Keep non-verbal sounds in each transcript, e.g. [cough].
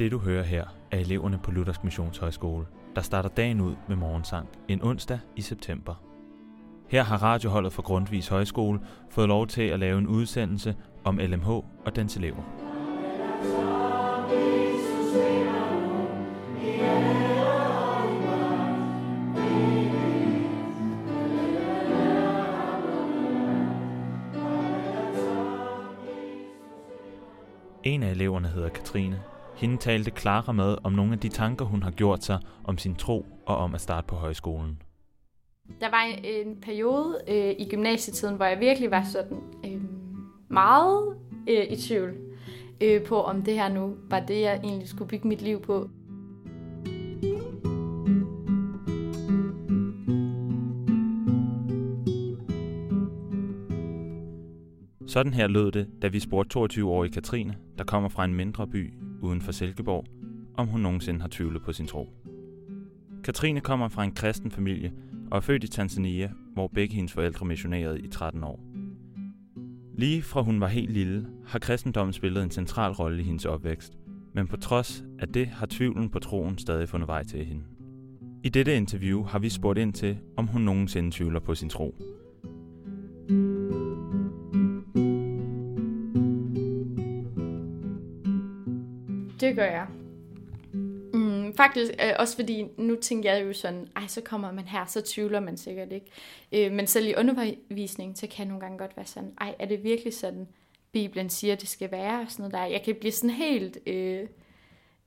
Det du hører her er eleverne på Luthersk Missionshøjskole, der starter dagen ud med morgensang en onsdag i september. Her har radioholdet fra Grundvis Højskole fået lov til at lave en udsendelse om LMH og dens elever. En af eleverne hedder Katrine. Hende talte Clara med om nogle af de tanker, hun har gjort sig om sin tro og om at starte på højskolen. Der var en, en periode øh, i gymnasietiden, hvor jeg virkelig var sådan øh, meget øh, i tvivl øh, på, om det her nu var det, jeg egentlig skulle bygge mit liv på. Sådan her lød det, da vi spurgte 22-årige Katrine, der kommer fra en mindre by uden for Silkeborg, om hun nogensinde har tvivlet på sin tro. Katrine kommer fra en kristen familie og er født i Tanzania, hvor begge hendes forældre missionerede i 13 år. Lige fra hun var helt lille, har kristendommen spillet en central rolle i hendes opvækst, men på trods af det har tvivlen på troen stadig fundet vej til hende. I dette interview har vi spurgt ind til, om hun nogensinde tvivler på sin tro. Det gør jeg. Mm, faktisk øh, også fordi, nu tænker jeg jo sådan, ej, så kommer man her, så tvivler man sikkert ikke. Øh, men selv i undervisning, så kan jeg nogle gange godt være sådan, ej, er det virkelig sådan, Bibelen siger, det skal være? Og sådan noget der. Jeg kan blive sådan helt, øh,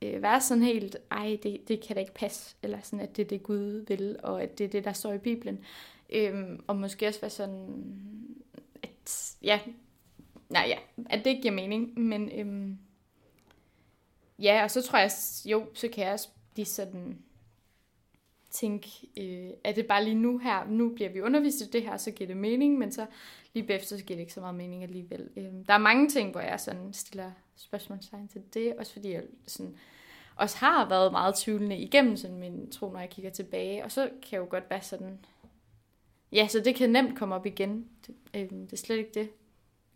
øh, være sådan helt, ej, det, det kan da ikke passe, eller sådan, at det er det Gud vil, og at det er det, der står i Bibelen. Øh, og måske også være sådan, at, ja, nej, ja, at det ikke giver mening, men... Øh, ja, og så tror jeg, jo, så kan jeg også blive sådan tænke, øh, er det bare lige nu her, nu bliver vi undervist i det her, så giver det mening, men så lige bagefter, så giver det ikke så meget mening alligevel. Øh, der er mange ting, hvor jeg sådan stiller spørgsmålstegn til det, også fordi jeg sådan, også har været meget tvivlende igennem sådan min tro, når jeg kigger tilbage, og så kan jeg jo godt være sådan, ja, så det kan nemt komme op igen. Det, øh, det er slet ikke det.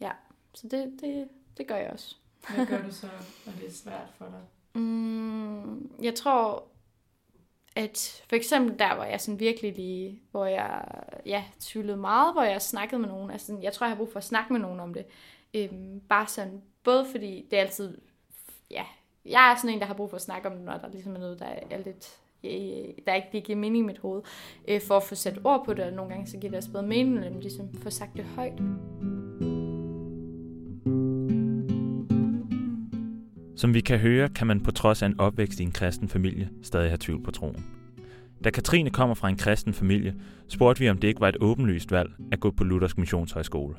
Ja, så det, det, det gør jeg også. Hvad gør du så, når det er svært for dig? Mm, jeg tror, at for eksempel der, hvor jeg sådan virkelig lige, hvor jeg ja, tvivlede meget, hvor jeg snakkede med nogen, altså jeg tror, jeg har brug for at snakke med nogen om det. Øhm, bare sådan, både fordi det er altid, ja, jeg er sådan en, der har brug for at snakke om det, når der ligesom er noget, der er lidt, der ikke det giver mening i mit hoved, øh, for at få sat ord på det, og nogle gange så giver det også bedre mening, når man ligesom får sagt det højt. Som vi kan høre, kan man på trods af en opvækst i en kristen familie stadig have tvivl på troen. Da Katrine kommer fra en kristen familie, spurgte vi, om det ikke var et åbenlyst valg at gå på Luthersk Missionshøjskole.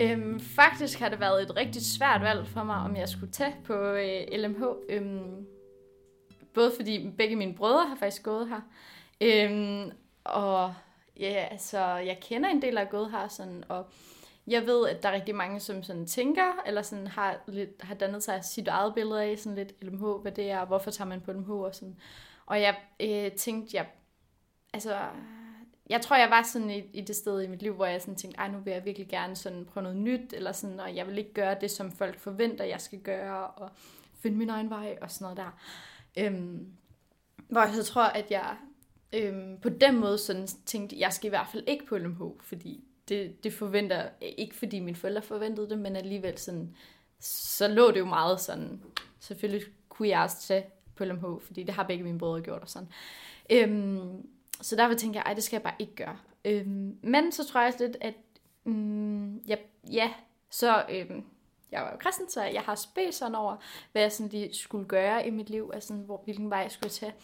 Øhm, faktisk har det været et rigtig svært valg for mig, om jeg skulle tage på øh, LMH. Øhm, både fordi begge mine brødre har faktisk gået her. Øhm, og ja, altså, jeg kender en del, af er og jeg ved, at der er rigtig mange, som sådan tænker, eller sådan har, lidt, har dannet sig sit eget billede af, sådan lidt LMH, hvad det er, og hvorfor tager man på LMH, og sådan. Og jeg øh, tænkte, jeg, altså, jeg tror, jeg var sådan i, i det sted i mit liv, hvor jeg sådan tænkte, ej, nu vil jeg virkelig gerne sådan prøve noget nyt, eller sådan, og jeg vil ikke gøre det, som folk forventer, jeg skal gøre, og finde min egen vej, og sådan noget der. Øhm, hvor jeg så tror, at jeg øhm, på den måde sådan tænkte, jeg skal i hvert fald ikke på LMH, fordi det, det forventer, ikke fordi mine forældre forventede det, men alligevel sådan, så lå det jo meget sådan, selvfølgelig kunne jeg også tage på LMH, fordi det har begge mine brødre gjort og sådan. Øhm, så derfor tænkte jeg, ej, det skal jeg bare ikke gøre. Øhm, men så tror jeg også lidt, at mm, ja, ja, så øhm, jeg var jo kristen, så jeg har spændt sådan over, hvad jeg sådan lige skulle gøre i mit liv, altså hvor, hvilken vej jeg skulle tage.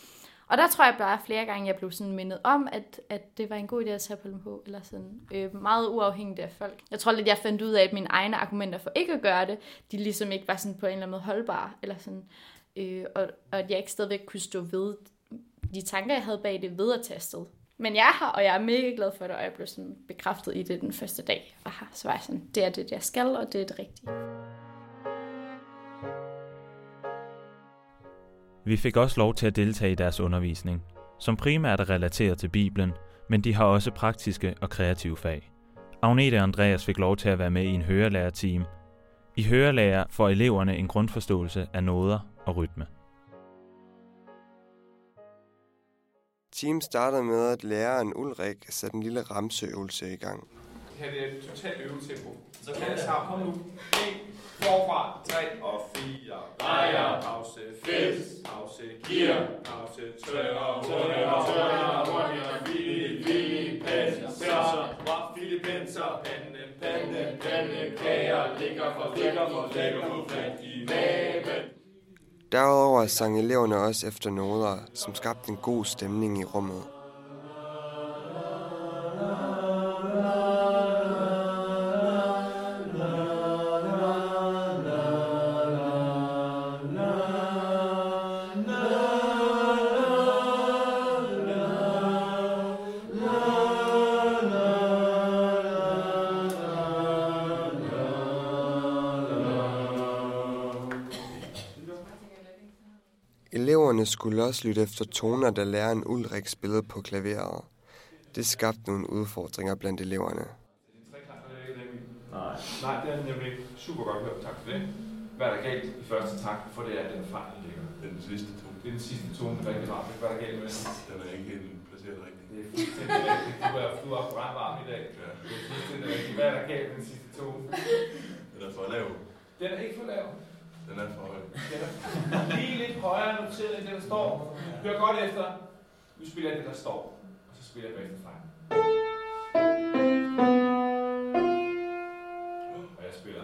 Og der tror jeg bare flere gange, jeg blev sådan mindet om, at, at det var en god idé at tage på på, eller sådan øh, meget uafhængigt af folk. Jeg tror lidt, jeg fandt ud af, at mine egne argumenter for ikke at gøre det, de ligesom ikke var sådan på en eller anden måde holdbare, eller sådan, øh, og, og at jeg ikke stadigvæk kunne stå ved de tanker, jeg havde bag det ved at tage afsted. Men jeg er her, og jeg er mega glad for det, og jeg blev sådan bekræftet i det den første dag. Og så var jeg sådan, det er det, jeg skal, og det er det rigtige. Vi fik også lov til at deltage i deres undervisning, som primært er relateret til Bibelen, men de har også praktiske og kreative fag. Agnete og Andreas fik lov til at være med i en hørelærerteam. I hørelærer får eleverne en grundforståelse af noder og rytme. Team startede med, at læreren Ulrik satte en lille ramseøvelse i gang. Her det er et totalt øvetempo. Så kan jeg sammen. Kom nu. 1, forfra, 3 og 4. Drejer, pause, fes, pause, gear, pause, tørre, hurtigere, tørre, hurtigere, hvil, hvil, penser, filipenser, pande, pande, pande, kager, ligger for, ligger for, ligger for, fat i maven. Derudover sang eleverne også efter noder, som skabte en god stemning i rummet. Eleverne skulle også lytte efter toner, da læreren Ulrik spillede på klaveret. Det skabte nogle udfordringer blandt eleverne. Nej, nej, det er nemlig ikke. Super godt hørt, tak for det. Hvad er der galt i første takt, for det er den fejl, der ligger. Den sidste tone. Det er den sidste tone, der er rigtig rart. Hvad er der galt med den? Den er ikke helt placeret rigtigt. Det er fuldstændig rigtigt. Du er, du er brandvarm i dag. Ja. Det er fuldstændig rigtigt. Hvad er der galt med den sidste tone? Den er for lav. Den er ikke for lav. Den er for høj. Er [laughs] lige lidt højere noteret end det, der står. Hør godt efter. Nu spiller jeg det, der står. Og så spiller jeg bagefter fejl. Og jeg spiller.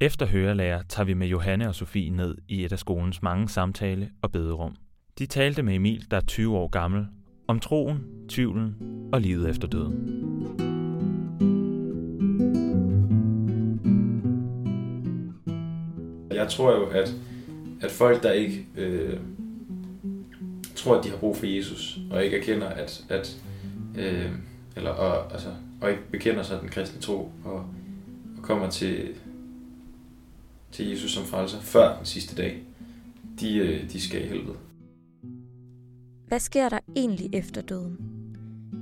Efter hørelærer tager vi med Johanne og Sofie ned i et af skolens mange samtale- og bederum. De talte med Emil, der er 20 år gammel, om troen, tvivlen og livet efter døden. Jeg tror jo, at, at folk, der ikke øh, tror, at de har brug for Jesus, og ikke erkender, at, at øh, eller, og, altså, og ikke bekender sig den kristne tro, og, og kommer til, til Jesus som frelser før den sidste dag, de, øh, de skal i helvede. Hvad sker der egentlig efter døden?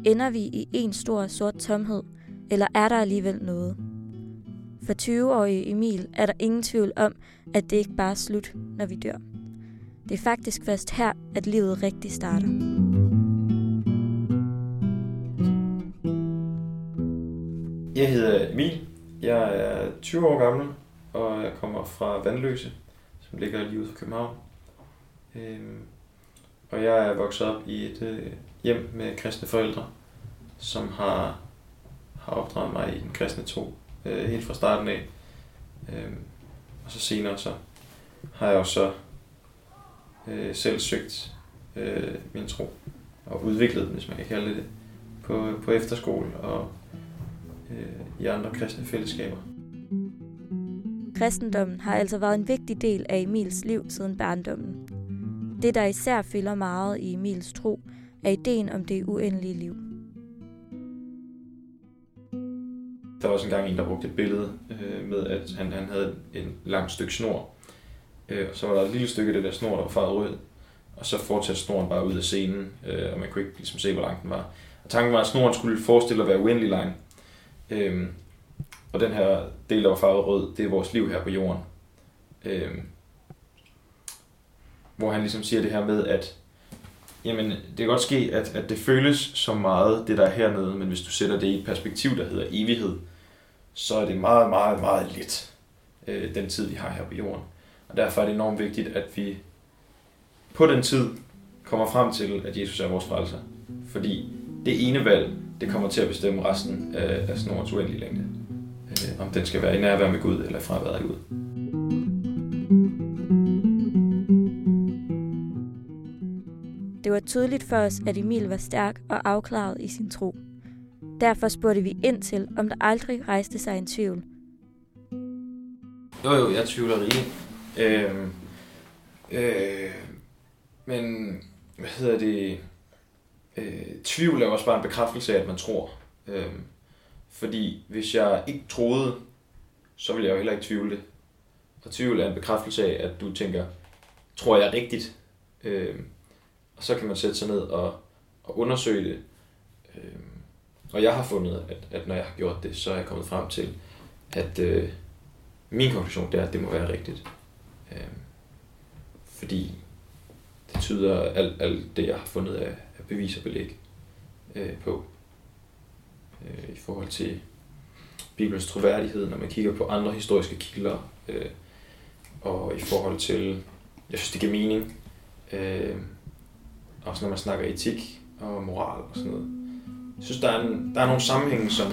Ender vi i en stor sort tomhed, eller er der alligevel noget? For 20-årige Emil er der ingen tvivl om, at det ikke bare er slut, når vi dør. Det er faktisk først her, at livet rigtig starter. Jeg hedder Emil. Jeg er 20 år gammel, og jeg kommer fra Vandløse, som ligger lige ude for København. Øhm, og jeg er vokset op i et øh, hjem med kristne forældre, som har, har opdraget mig i den kristne tro øh, helt fra starten af. Øh, og så senere så har jeg jo så øh, selv søgt øh, min tro og udviklet den, hvis man kan kalde det, på, på efterskole og øh, i andre kristne fællesskaber. Kristendommen har altså været en vigtig del af Emils liv siden barndommen. Det, der især fylder meget i Emils tro, er ideen om det uendelige liv. Der var også engang en, der brugte et billede øh, med, at han, han havde en lang stykke snor. Øh, og så var der et lille stykke af det der snor, der var farvet rød. Og så fortsatte snoren bare ud af scenen, øh, og man kunne ikke ligesom se, hvor lang den var. Og tanken var, at snoren skulle forestille at være uendelig lang. Øh, og den her del, der var farvet rød, det er vores liv her på jorden. Øh, hvor han ligesom siger det her med, at jamen, det kan godt ske, at, at det føles som meget, det der er hernede, men hvis du sætter det i et perspektiv, der hedder evighed, så er det meget, meget, meget lidt, øh, den tid, vi har her på jorden. Og derfor er det enormt vigtigt, at vi på den tid kommer frem til, at Jesus er vores frelser. Fordi det ene valg, det kommer til at bestemme resten af, af snorens uendelige længde. Øh, om den skal være i nærvær med Gud eller fraværet af Gud. Det var tydeligt for os, at Emil var stærk og afklaret i sin tro. Derfor spurgte vi ind til, om der aldrig rejste sig en tvivl. Jo, jo, jeg tvivler rigeligt. Øh, øh, men, hvad hedder det? Øh, tvivl er også bare en bekræftelse af, at man tror. Øh, fordi hvis jeg ikke troede, så ville jeg jo heller ikke tvivle det. Og tvivl er en bekræftelse af, at du tænker, tror jeg rigtigt? Øh, og så kan man sætte sig ned og, og undersøge det. Øh, og jeg har fundet, at, at når jeg har gjort det, så er jeg kommet frem til, at øh, min konklusion det er, at det må være rigtigt. Øh, fordi det tyder alt, alt det, jeg har fundet af, af bevis og belæg øh, på. Øh, I forhold til Bibelens troværdighed, når man kigger på andre historiske kilder, øh, og i forhold til, jeg synes, det giver mening, øh, også når man snakker etik og moral og sådan noget. Jeg synes, der er, en, der er nogle sammenhænge, som,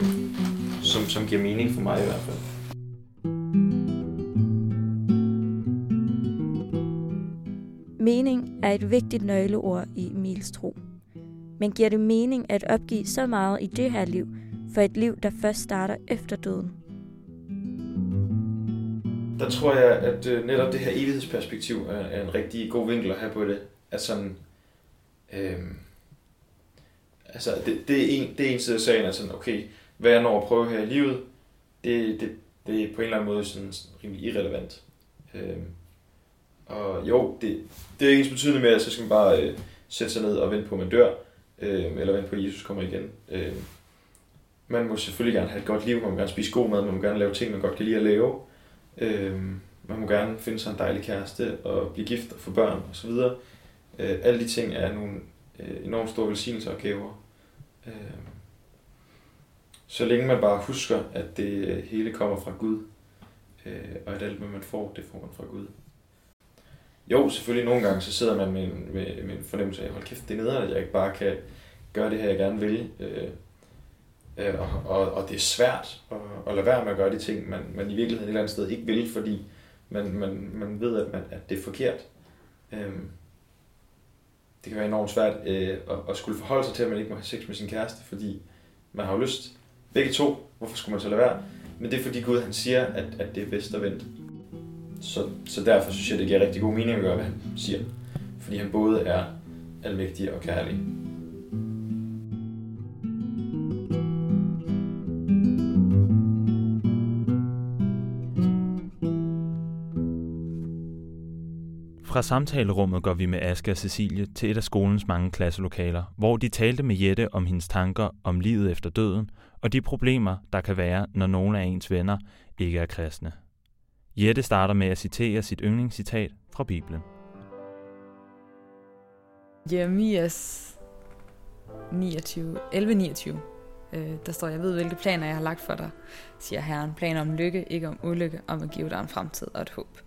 som, som giver mening for mig i hvert fald. Mening er et vigtigt nøgleord i Emils tro. Men giver det mening at opgive så meget i det her liv, for et liv, der først starter efter døden? Der tror jeg, at øh, netop det her evighedsperspektiv er, er en rigtig god vinkel at have på det. At sådan, øh, altså det, det, er en, det er en side af sagen, at sådan, okay, hvad jeg når at prøve her i livet, det, det, det er på en eller anden måde sådan rimelig irrelevant. Øh, og jo, det, det er ikke ens betydende med, at så skal man bare øh, sætte sig ned og vente på, at man dør, øh, eller vente på, at Jesus kommer igen. Øh, man må selvfølgelig gerne have et godt liv, man må gerne spise god mad, man må gerne lave ting, man godt kan lide at lave. Øh, man må gerne finde sig en dejlig kæreste og blive gift og få børn osv. Øh, alle de ting er nogle øh, enormt store velsignelser og gaver. Øh, så længe man bare husker, at det hele kommer fra Gud, øh, og at alt, hvad man får, det får man fra Gud. Jo, selvfølgelig nogle gange, så sidder man med en, med, med en fornemmelse af, hold kæft, det er nederen, at jeg ikke bare kan gøre det her, jeg gerne vil. Øh, øh, og, og, og det er svært at, at lade være med at gøre de ting, man, man i virkeligheden et eller andet sted ikke vil, fordi man, man, man ved, at, man, at det er forkert. Øh, det kan være enormt svært øh, at, at skulle forholde sig til, at man ikke må have sex med sin kæreste, fordi man har jo lyst. Begge to. Hvorfor skulle man så lade være? Men det er fordi Gud han siger, at, at det er bedst at vente. Så, så derfor synes jeg, det giver rigtig god mening at gøre, hvad han siger. Fordi han både er almægtig og kærlig. Fra samtalerummet går vi med Aske og Cecilie til et af skolens mange klasselokaler, hvor de talte med Jette om hendes tanker om livet efter døden og de problemer, der kan være, når nogle af ens venner ikke er kristne. Jette starter med at citere sit yndlingscitat fra Bibelen. Jeremias 29, 11.29. Øh, der står, jeg ved, hvilke planer jeg har lagt for dig, siger Herren. Planer om lykke, ikke om ulykke, om at give dig en fremtid og et håb.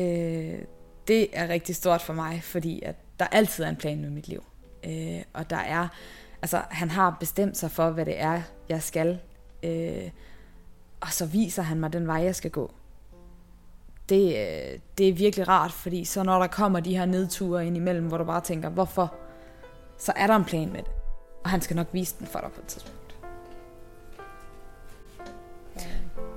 Øh, det er rigtig stort for mig, fordi at der altid er en plan med mit liv. Øh, og der er, altså han har bestemt sig for, hvad det er, jeg skal. Øh, og så viser han mig den vej, jeg skal gå. Det, øh, det er virkelig rart, fordi så når der kommer de her nedture ind imellem, hvor du bare tænker, hvorfor? Så er der en plan med det. Og han skal nok vise den for dig på et tidspunkt.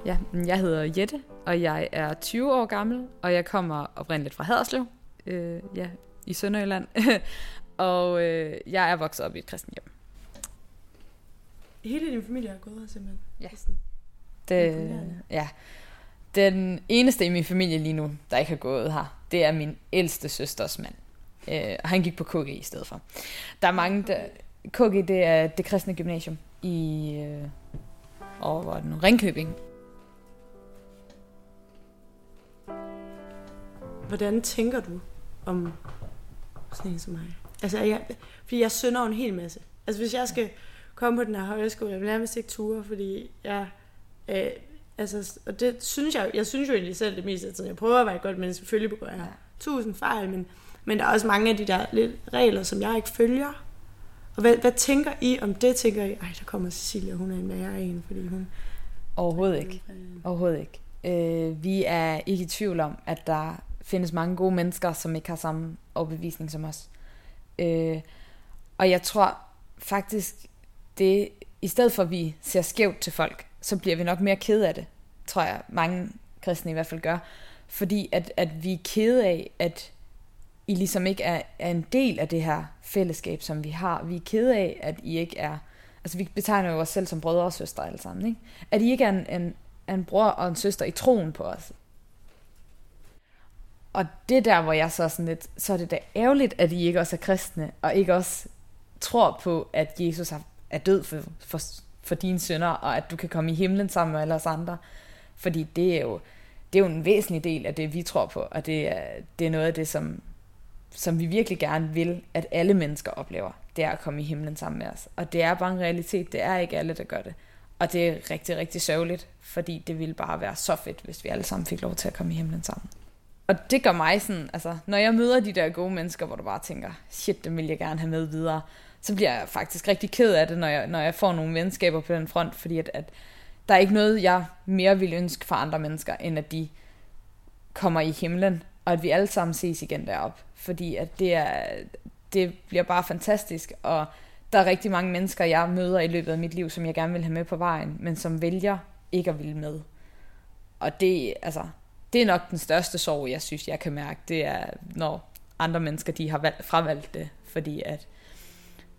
Ja, jeg hedder Jette, og jeg er 20 år gammel, og jeg kommer oprindeligt fra Haderslev, øh, ja, i Sønderjylland. [laughs] og øh, jeg er vokset op i et kristent hjem. Hele din familie er gået her simpelthen? Ja. Det, ja. Den eneste i min familie lige nu, der ikke har gået her, det er min ældste søsters mand. Øh, og han gik på KG i stedet for. Der er mange, der... KG, det er det kristne gymnasium i... Øh, og hvor er det nu? Ringkøbing. Hvordan tænker du om sådan en som mig? Altså, jeg, fordi jeg synder jo en hel masse. Altså, hvis jeg skal komme på den her højskole, jeg vil nærmest ikke ture, fordi jeg... Øh, altså, og det synes jeg, jeg synes jo egentlig selv det meste af tiden. Jeg prøver at være godt menneske, selvfølgelig begår jeg tusind fejl, men, men der er også mange af de der lidt regler, som jeg ikke følger. Og hvad, hvad tænker I om det? Tænker I, ej, der kommer Cecilia, hun er en værre en, fordi hun... Overhovedet ikke. Overhovedet ikke. Øh, vi er ikke i tvivl om, at der findes mange gode mennesker, som ikke har samme overbevisning som os. Øh, og jeg tror faktisk, det i stedet for at vi ser skævt til folk, så bliver vi nok mere ked af det, tror jeg mange kristne i hvert fald gør. Fordi at, at vi er kede af, at I ligesom ikke er, er en del af det her fællesskab, som vi har. Vi er kede af, at I ikke er... Altså vi betegner jo os selv som brødre og søstre alle sammen, ikke? At I ikke er en, en, en bror og en søster i troen på os. Og det der, hvor jeg så er sådan lidt, så er det da ærgerligt, at I ikke også er kristne, og ikke også tror på, at Jesus er- er død for, for, for dine sønner, og at du kan komme i himlen sammen med alle os andre. Fordi det er jo, det er jo en væsentlig del af det, vi tror på, og det er, det er noget af det, som, som vi virkelig gerne vil, at alle mennesker oplever. Det er at komme i himlen sammen med os. Og det er bare en realitet. Det er ikke alle, der gør det. Og det er rigtig, rigtig sørgeligt, fordi det ville bare være så fedt, hvis vi alle sammen fik lov til at komme i himlen sammen. Og det gør mig sådan, altså, når jeg møder de der gode mennesker, hvor du bare tænker, shit, dem vil jeg gerne have med videre, så bliver jeg faktisk rigtig ked af det, når jeg, når jeg får nogle venskaber på den front, fordi at, at der er ikke noget, jeg mere vil ønske for andre mennesker, end at de kommer i himlen, og at vi alle sammen ses igen derop. Fordi at det, er, det bliver bare fantastisk, og der er rigtig mange mennesker, jeg møder i løbet af mit liv, som jeg gerne vil have med på vejen, men som vælger ikke at ville med. Og det, altså, det er nok den største sorg, jeg synes, jeg kan mærke, det er, når andre mennesker, de har valgt, fravalgt det, fordi at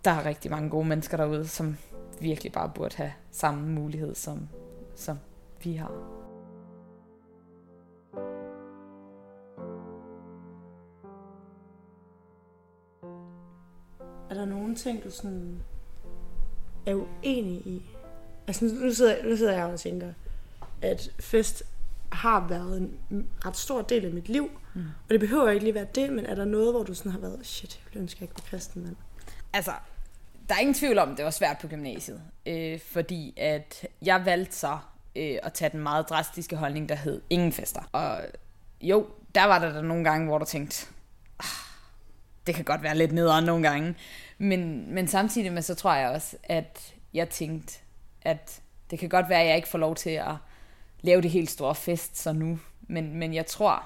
der er rigtig mange gode mennesker derude, som virkelig bare burde have samme mulighed, som, som vi har. Er der nogen ting, du sådan er uenig i? Altså nu- nu sidder, nu sidder jeg og tænker, at fest har været en ret stor del af mit liv. Mm. Og det behøver ikke lige være det, men er der noget, hvor du sådan har været, shit, jeg ville ønske, jeg ikke var kristen, mand. Altså, der er ingen tvivl om, at det var svært på gymnasiet. Øh, fordi at jeg valgte så øh, at tage den meget drastiske holdning, der hed ingen fester. Og jo, der var der, der nogle gange, hvor du tænkte, ah, det kan godt være lidt nederen nogle gange. Men, men samtidig med, så tror jeg også, at jeg tænkte, at det kan godt være, at jeg ikke får lov til at lave det helt store fest så nu. Men, men jeg tror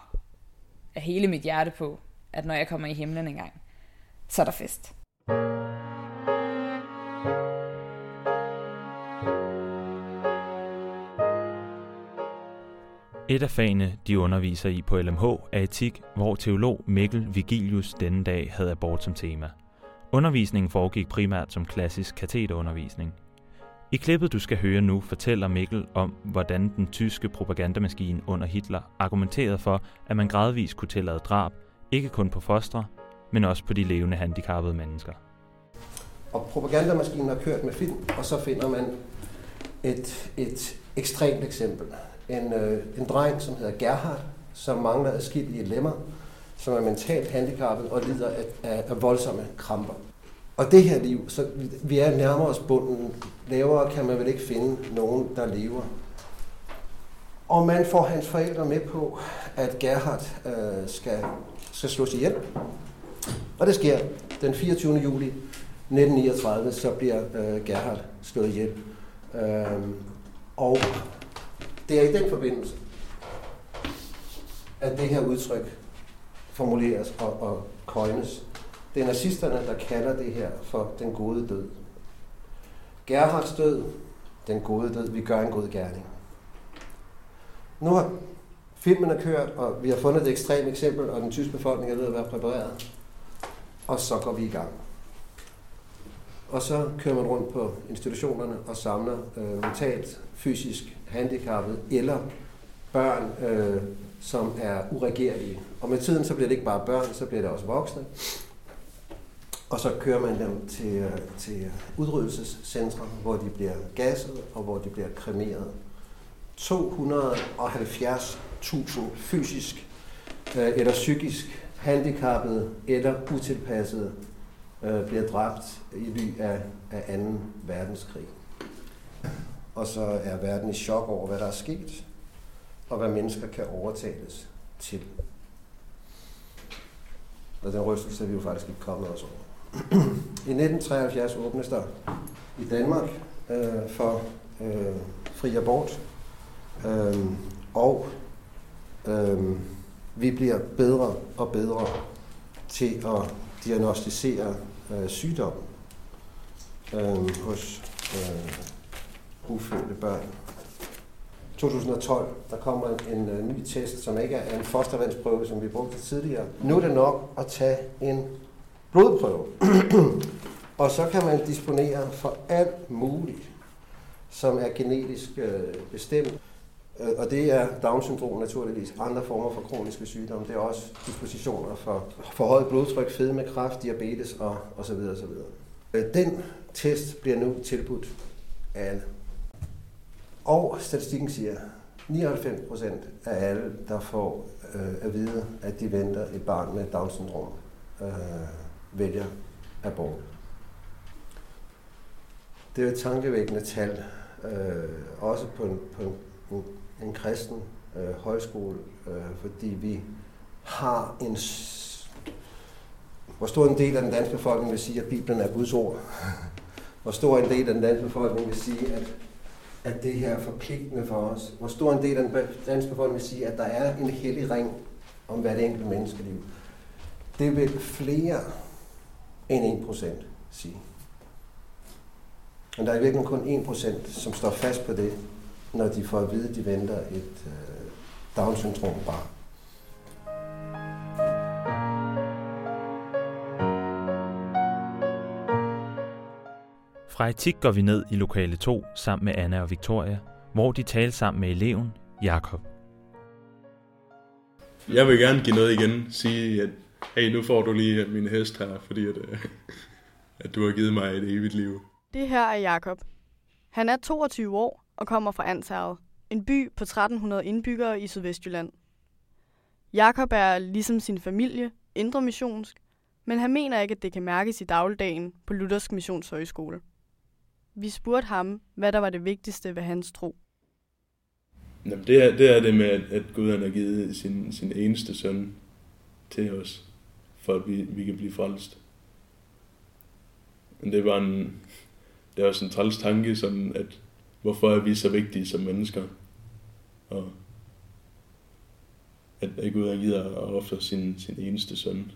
af hele mit hjerte på, at når jeg kommer i himlen engang, så er der fest. Et af fagene, de underviser i på LMH, er etik, hvor teolog Mikkel Vigilius denne dag havde abort som tema. Undervisningen foregik primært som klassisk katederundervisning. I klippet, du skal høre nu, fortæller Mikkel om, hvordan den tyske propagandamaskine under Hitler argumenterede for, at man gradvist kunne tillade drab, ikke kun på fostre, men også på de levende handicappede mennesker. Og propagandamaskinen har kørt med film, og så finder man et, et ekstremt eksempel. En, øh, en dreng, som hedder Gerhard, som mangler adskillige lemmer, som er mentalt handicappet og lider af, af, af voldsomme kramper. Og det her liv, så vi- er nærmere os bunden. Lavere kan man vel ikke finde nogen, der lever. Og man får hans forældre med på, at Gerhard øh, skal, skal slås ihjel. Og det sker den 24. juli 1939, så bliver øh, Gerhard slået ihjel. Øh, og det er i den forbindelse, at det her udtryk formuleres og, og coines. Det er nazisterne, der kalder det her for den gode død. Gerhards død, den gode død, vi gør en god gerning. Nu har filmen er kørt, og vi har fundet et ekstremt eksempel, og den tyske befolkning er ved at være præpareret. Og så går vi i gang. Og så kører man rundt på institutionerne og samler øh, mentalt, fysisk handicappede eller børn, øh, som er uregerlige. Og med tiden så bliver det ikke bare børn, så bliver det også voksne. Og så kører man dem til, øh, til udryddelsescentre, hvor de bliver gasset og hvor de bliver kremeret. 270.000 fysisk øh, eller psykisk handicappede eller utilpassede øh, bliver dræbt i ly af, af 2. verdenskrig. Og så er verden i chok over, hvad der er sket, og hvad mennesker kan overtales til. Og den rystelse er vi jo faktisk ikke kommet os over. [clears throat] I 1973 åbnes der i Danmark øh, for øh, fri abort, øh, og øh, vi bliver bedre og bedre til at diagnostisere øh, sygdom øh, hos øh, ufødte børn. 2012, der kommer en, en øh, ny test, som ikke er en fostervandsprøve, som vi brugte tidligere. Nu er det nok at tage en blodprøve. [clears throat] og så kan man disponere for alt muligt, som er genetisk øh, bestemt. Øh, og det er Down-syndrom naturligvis. Andre former for kroniske sygdomme. Det er også dispositioner for forhøjet blodtryk, fedme, kræft, diabetes og, og så videre, og så videre. Øh, den test bliver nu tilbudt alle. Og statistikken siger, 99 procent af alle, der får øh, at vide, at de venter et barn med Down-syndrom, øh, vælger abort. Det er et tankevækkende tal, øh, også på en, på en, en, en kristen øh, højskole, øh, fordi vi har en... s- Hvor stor en del af den danske befolkning vil sige, at Bibelen er Guds ord? [laughs] Hvor stor en del af den danske befolkning vil sige, at, at det her er forpligtende for os? Hvor stor en del af den danske befolkning vil sige, at der er en hellig ring om hvert enkelt menneskeliv? Det vil flere end 1% sige. Men der er i virkeligheden kun 1%, som står fast på det, når de får at vide, at de venter et øh, Down-syndrom barn. Fra etik går vi ned i lokale 2 sammen med Anna og Victoria, hvor de taler sammen med eleven Jakob. Jeg vil gerne give noget igen. Sige, at hey, nu får du lige min hest her, fordi at, øh, at du har givet mig et evigt liv. Det her er Jakob. Han er 22 år og kommer fra Ansherred, en by på 1300 indbyggere i Sydvestjylland. Jakob er ligesom sin familie indre missionsk, men han mener ikke, at det kan mærkes i dagligdagen på Luthersk Missionshøjskole. Vi spurgte ham, hvad der var det vigtigste ved hans tro. Jamen, det, er, det er det med, at, at Gud han har givet sin, sin eneste søn til os, for at vi, vi kan blive frelst. Men det var en, det er også en træls tanke, sådan at hvorfor er vi så vigtige som mennesker? Og at, at Gud har givet at ofre sin, sin eneste søn.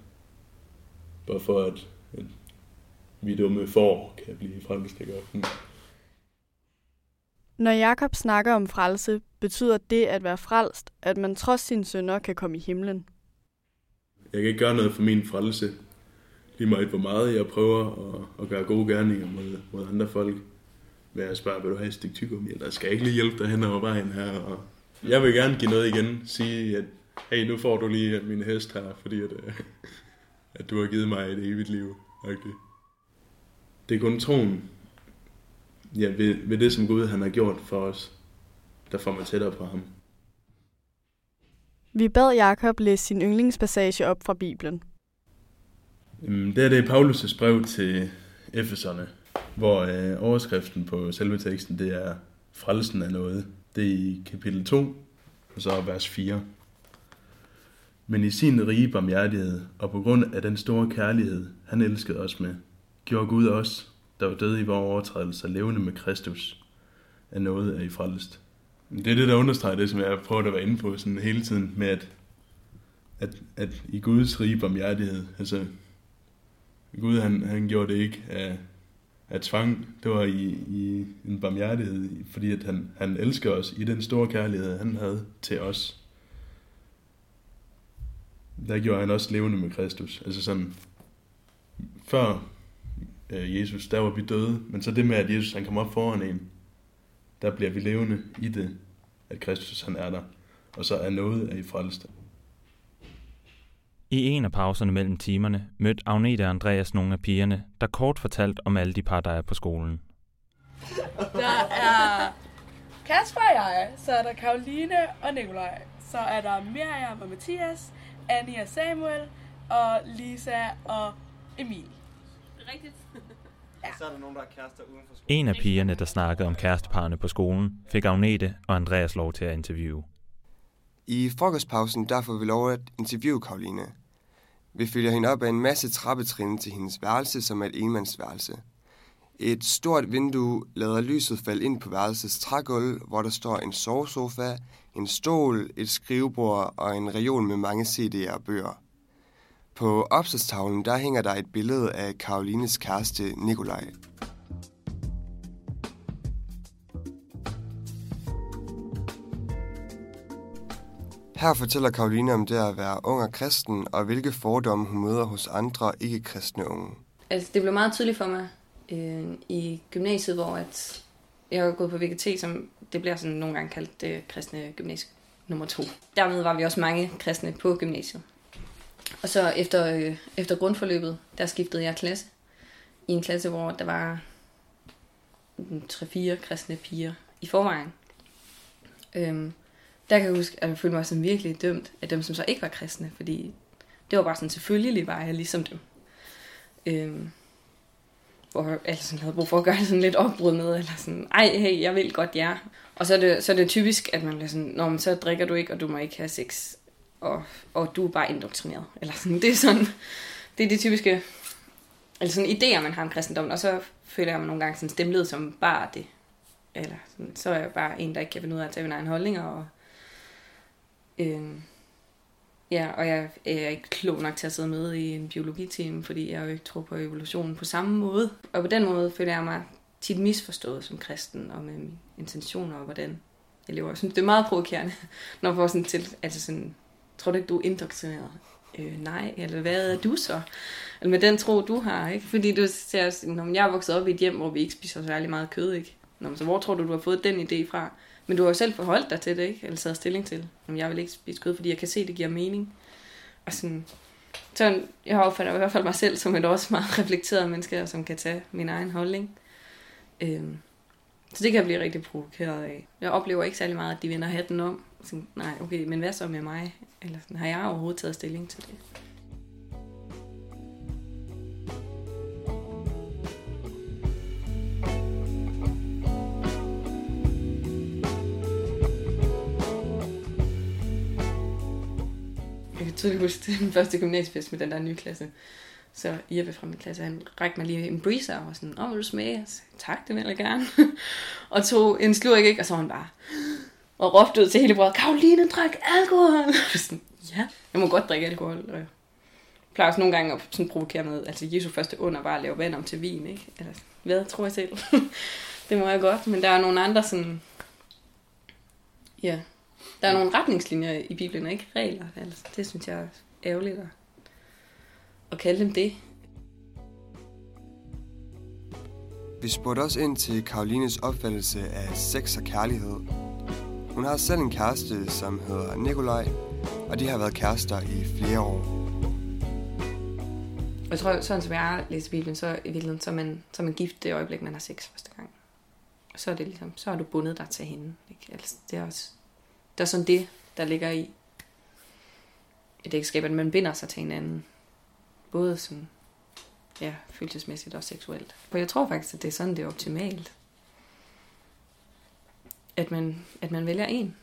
Bare for at, at vi dumme får kan blive frelst. Ikke? Når Jakob snakker om frelse, betyder det at være frelst, at man trods sine synder kan komme i himlen. Jeg kan ikke gøre noget for min frelse. Lige meget hvor meget jeg prøver at, at gøre gode gerninger mod, mod andre folk. Men jeg spørger, vil du have et stykke tyggegummi, eller skal jeg ikke lige hjælpe dig hen over vejen her? Og jeg vil gerne give noget igen. Sige, at hey, nu får du lige min hest her, fordi at, øh, at du har givet mig et evigt liv. Okay. Det er kun troen, ja, ved, ved det, som Gud han har gjort for os, der får mig tættere på ham. Vi bad Jakob læse sin yndlingspassage op fra Bibelen. Det er det Paulus' brev til Efeserne, hvor øh, overskriften på selve teksten, det er frelsen af noget. Det er i kapitel 2, og så vers 4. Men i sin rige barmhjertighed, og på grund af den store kærlighed, han elskede os med, gjorde Gud os, der var døde i vores overtrædelser, levende med Kristus, af noget er I frelst. Det er det, der understreger det, som jeg prøver at være inde på sådan hele tiden, med at, at, at i Guds rige barmhjertighed, altså Gud han, han gjorde det ikke af, af tvang. Det var i, i en barmhjertighed, fordi at han, han elsker os i den store kærlighed, han havde til os. Der gjorde han også levende med Kristus. Altså sådan, før øh, Jesus, der var vi døde, men så det med, at Jesus han kom op foran en, der bliver vi levende i det, at Kristus han er der. Og så er noget af i frelste. I en af pauserne mellem timerne mødte Agnete og Andreas nogle af pigerne, der kort fortalt om alle de par, der er på skolen. Der er Kasper og jeg, så er der Karoline og Nikolaj. Så er der Miriam og Mathias, Annie og Samuel, og Lisa og Emil. Rigtigt. Ja. Så er der nogen, der er kærester uden for skolen. En af pigerne, der snakkede om kæresteparerne på skolen, fik Agnete og Andreas lov til at interviewe. I frokostpausen der får vi lov at interviewe Karoline. Vi følger hende op ad en masse trappetrin til hendes værelse, som er et enmandsværelse. Et stort vindue lader lyset falde ind på værelsets trægulv, hvor der står en sovesofa, en stol, et skrivebord og en reol med mange CD'er og bøger. På opslagstavlen der hænger der et billede af Karolines kæreste Nikolaj. Her fortæller Karoline om det at være ung og kristen, og hvilke fordomme hun møder hos andre ikke-kristne unge. Altså, det blev meget tydeligt for mig øh, i gymnasiet, hvor at Jeg har gået på VGT, som det bliver sådan nogle gange kaldt det kristne gymnasium nummer to. Dermed var vi også mange kristne på gymnasiet. Og så efter, øh, efter grundforløbet, der skiftede jeg klasse. I en klasse, hvor der var mm, 3-4 kristne piger i forvejen. Øhm, der kan jeg huske, at jeg følte mig sådan virkelig dømt af dem, som så ikke var kristne, fordi det var bare sådan, selvfølgelig var jeg ligesom dem. Øhm, hvor jeg altså sådan, havde brug for at gøre sådan lidt opbrud med, eller sådan, ej, hey, jeg vil godt jer. Ja. Og så er, det, så er det typisk, at man bliver sådan, Nå, men så drikker du ikke, og du må ikke have sex, og, og du er bare indoktrineret. Eller sådan, det er sådan, det er de typiske, eller sådan idéer, man har om kristendommen, og så føler jeg mig nogle gange sådan stemlet som bare det. Eller sådan, så er jeg bare en, der ikke kan finde ud af at tage min egen holdning, og øh, ja, og jeg er ikke klog nok til at sidde med i en biologiteam, fordi jeg jo ikke tror på evolutionen på samme måde. Og på den måde føler jeg mig tit misforstået som kristen, og med mine intentioner, og hvordan jeg lever. Jeg synes, det er meget provokerende, [laughs] når man får sådan til, altså sådan, tror du ikke, du er indoktrineret? Øh, nej, eller hvad er du så? Eller med den tro, du har, ikke? Fordi du ser, når jeg er vokset op i et hjem, hvor vi ikke spiser særlig meget kød, ikke? Nå, så hvor tror du, du har fået den idé fra? Men du har jo selv forholdt dig til det, ikke? Eller taget stilling til, Jamen, jeg vil ikke spise kød, fordi jeg kan se, at det giver mening. Og sådan, sådan, jeg opfatter i hvert fald mig selv som et også meget [laughs] reflekteret menneske, som kan tage min egen holdning. Øhm, så det kan jeg blive rigtig provokeret af. Jeg oplever ikke særlig meget, at de vender hatten om. Sådan, nej, okay, men hvad så med mig? Eller sådan, har jeg overhovedet taget stilling til det? Jeg kan tydeligt huske den første gymnasiefest med den der nye klasse. Så Jeppe fra min klasse, han rækte mig lige en breezer og var sådan, åh, vil du smage? Så, tak, det vil jeg gerne. [laughs] og tog en slurk, ikke? Og så var han bare, og råbte ud til hele brødet, Karoline, drik alkohol. [laughs] sådan, ja, jeg må godt drikke alkohol. Og jeg plejer også nogle gange at sådan provokere med, altså Jesu første under bare at lave vand om til vin, ikke? Eller hvad, tror jeg selv. [laughs] det må jeg godt, men der er nogle andre sådan, ja, der er nogle retningslinjer i Bibelen, og ikke regler. Altså, det synes jeg er ærgerligt at, at kalde dem det. Vi spurgte også ind til Karolines opfattelse af sex og kærlighed. Hun har selv en kæreste, som hedder Nikolaj, og de har været kærester i flere år. Jeg tror, sådan som jeg læser Bibelen, så i virkeligheden, så er man, så er man gift det øjeblik, man har sex første gang. Så er det ligesom, så har du bundet dig til hende. Ikke? Altså, det er også, det er sådan det, der ligger i et ægteskab, at man binder sig til hinanden. Både sådan, ja, følelsesmæssigt og seksuelt. For jeg tror faktisk, at det er sådan, det er optimalt. At man, at man vælger en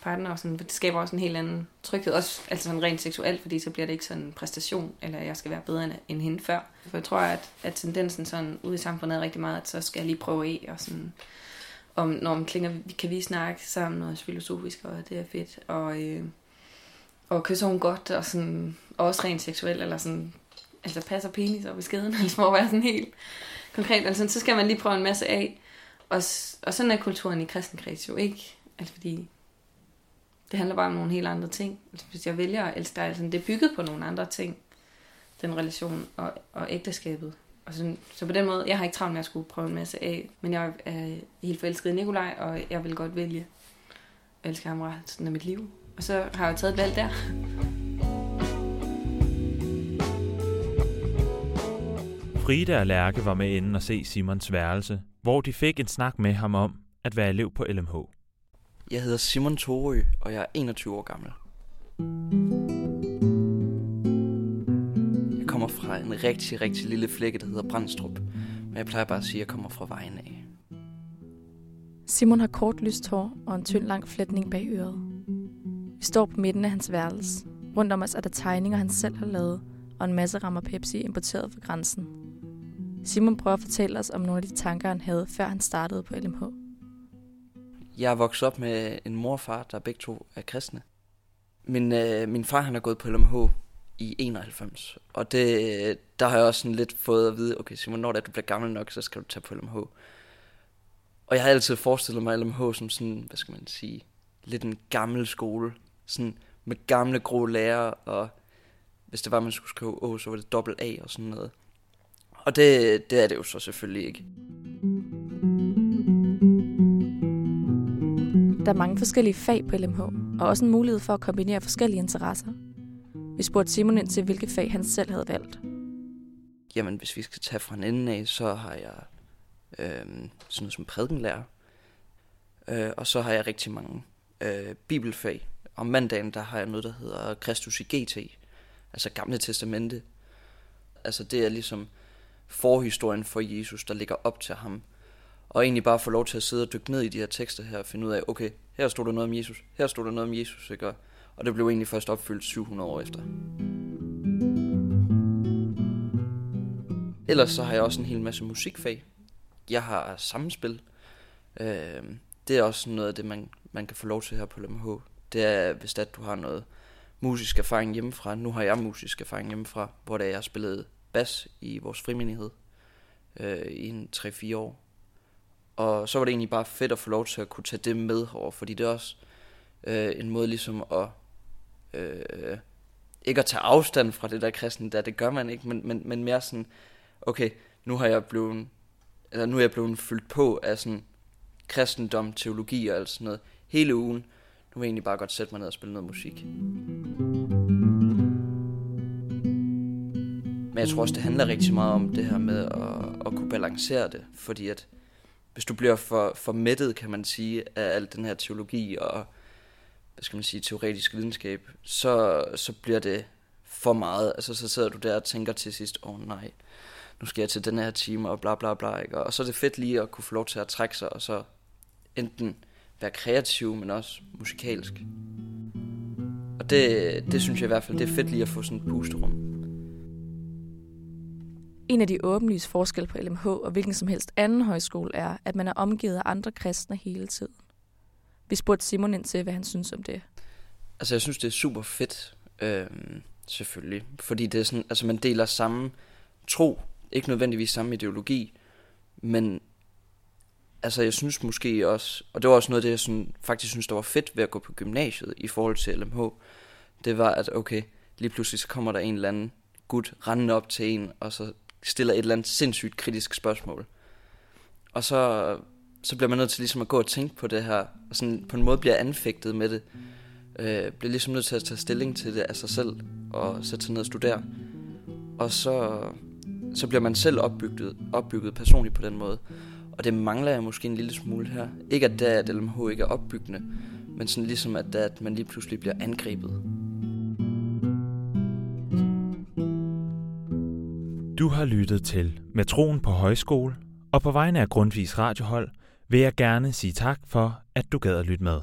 partner, og sådan, det skaber også en helt anden tryghed, også altså sådan rent seksuelt, fordi så bliver det ikke sådan en præstation, eller jeg skal være bedre end hende før. For jeg tror, at, at tendensen sådan ude i samfundet er rigtig meget, at så skal jeg lige prøve af, og sådan, om, når man klinger, kan vi snakke sammen noget filosofisk, og det er fedt, og, øh, og kysser hun godt, og, sådan, og også rent seksuelt, eller sådan, altså passer penis og beskeden, altså må være sådan helt konkret, altså så skal man lige prøve en masse af, og, og sådan er kulturen i kristenkreds jo ikke, altså fordi det handler bare om nogle helt andre ting. Altså, hvis jeg vælger at elske dig, altså, det er bygget på nogle andre ting, den relation og, og ægteskabet. Og sådan, så på den måde, jeg har ikke travlt med at skulle prøve en masse af, men jeg er helt forelsket i Nikolaj, og jeg vil godt vælge at elske ham resten af mit liv. Og så har jeg taget et valg der. Frida og Lærke var med inden og se Simons værelse, hvor de fik en snak med ham om at være elev på LMH. Jeg hedder Simon Torø, og jeg er 21 år gammel. Jeg kommer fra en rigtig, rigtig lille flække, der hedder Brandstrup. Men jeg plejer bare at sige, at jeg kommer fra vejen af. Simon har kort lyst hår og en tynd lang flætning bag øret. Vi står på midten af hans værelse. Rundt om os er der tegninger, han selv har lavet, og en masse rammer Pepsi importeret fra grænsen. Simon prøver at fortælle os om nogle af de tanker, han havde, før han startede på LMH. Jeg er vokset op med en mor og far, der begge to er kristne. Min, øh, min far han er gået på LMH i 91, og det, der har jeg også sådan lidt fået at vide, okay Simon, når det er, du bliver gammel nok, så skal du tage på LMH. Og jeg har altid forestillet mig LMH som sådan, hvad skal man sige, lidt en gammel skole, sådan med gamle grå lærere, og hvis det var, man skulle skrive Å, så var det dobbelt A og sådan noget. Og det, det er det jo så selvfølgelig ikke. Der er mange forskellige fag på LMH, og også en mulighed for at kombinere forskellige interesser. Vi spurgte Simon ind til, hvilke fag han selv havde valgt. Jamen, hvis vi skal tage fra en ende af, så har jeg øh, sådan noget som prædikenlærer. Øh, og så har jeg rigtig mange øh, bibelfag. Om mandagen, der har jeg noget, der hedder Kristus i GT, altså Gamle Testamente. Altså det er ligesom forhistorien for Jesus, der ligger op til ham. Og egentlig bare få lov til at sidde og dykke ned i de her tekster her og finde ud af, okay, her stod der noget om Jesus, her stod der noget om Jesus, ikke? Og det blev egentlig først opfyldt 700 år efter. Ellers så har jeg også en hel masse musikfag. Jeg har samspil. Øh, det er også noget af det, man, man kan få lov til her på LMH. Det er, hvis at du har noget musisk erfaring hjemmefra. Nu har jeg musisk erfaring hjemmefra, hvor der jeg har spillet bas i vores frimenighed øh, i en 3-4 år. Og så var det egentlig bare fedt at få lov til at kunne tage det med over, fordi det er også øh, en måde ligesom at, øh, ikke at tage afstand fra det der kristne, der det gør man ikke, men, men, men mere sådan, okay, nu har jeg blevet, eller nu er jeg blevet fyldt på af sådan kristendom, teologi og alt sådan noget, hele ugen. Nu vil jeg egentlig bare godt sætte mig ned og spille noget musik. Men jeg tror også, det handler rigtig meget om det her med at, at kunne balancere det, fordi at hvis du bliver for, for mættet, kan man sige, af al den her teologi og hvad skal man sige, teoretisk videnskab, så, så bliver det for meget. Altså så sidder du der og tænker til sidst, åh oh, nej, nu skal jeg til den her time og bla bla bla. Ikke? Og så er det fedt lige at kunne få lov til at trække sig, og så enten være kreativ, men også musikalsk. Og det, det synes jeg i hvert fald, det er fedt lige at få sådan et pusterum. En af de åbenlyse forskelle på LMH og hvilken som helst anden højskole er, at man er omgivet af andre kristne hele tiden. Vi spurgte Simon ind til, hvad han synes om det. Altså, jeg synes, det er super fedt, øh, selvfølgelig. Fordi det er sådan, altså, man deler samme tro, ikke nødvendigvis samme ideologi, men altså, jeg synes måske også, og det var også noget af det, jeg sådan, faktisk synes, der var fedt ved at gå på gymnasiet i forhold til LMH, det var, at okay, lige pludselig så kommer der en eller anden gut rendende op til en, og så stiller et eller andet sindssygt kritisk spørgsmål. Og så, så bliver man nødt til ligesom at gå og tænke på det her, og sådan på en måde bliver anfægtet med det. Øh, bliver ligesom nødt til at tage stilling til det af sig selv, og sætte sig ned og studere. Og så, så bliver man selv opbygget, opbygget personligt på den måde. Og det mangler jeg måske en lille smule her. Ikke at det er, at LMH ikke er opbyggende, men sådan ligesom at, det er, at man lige pludselig bliver angrebet. Du har lyttet til Metroen på Højskole, og på vegne af Grundvis Radiohold vil jeg gerne sige tak for, at du gad at lytte med.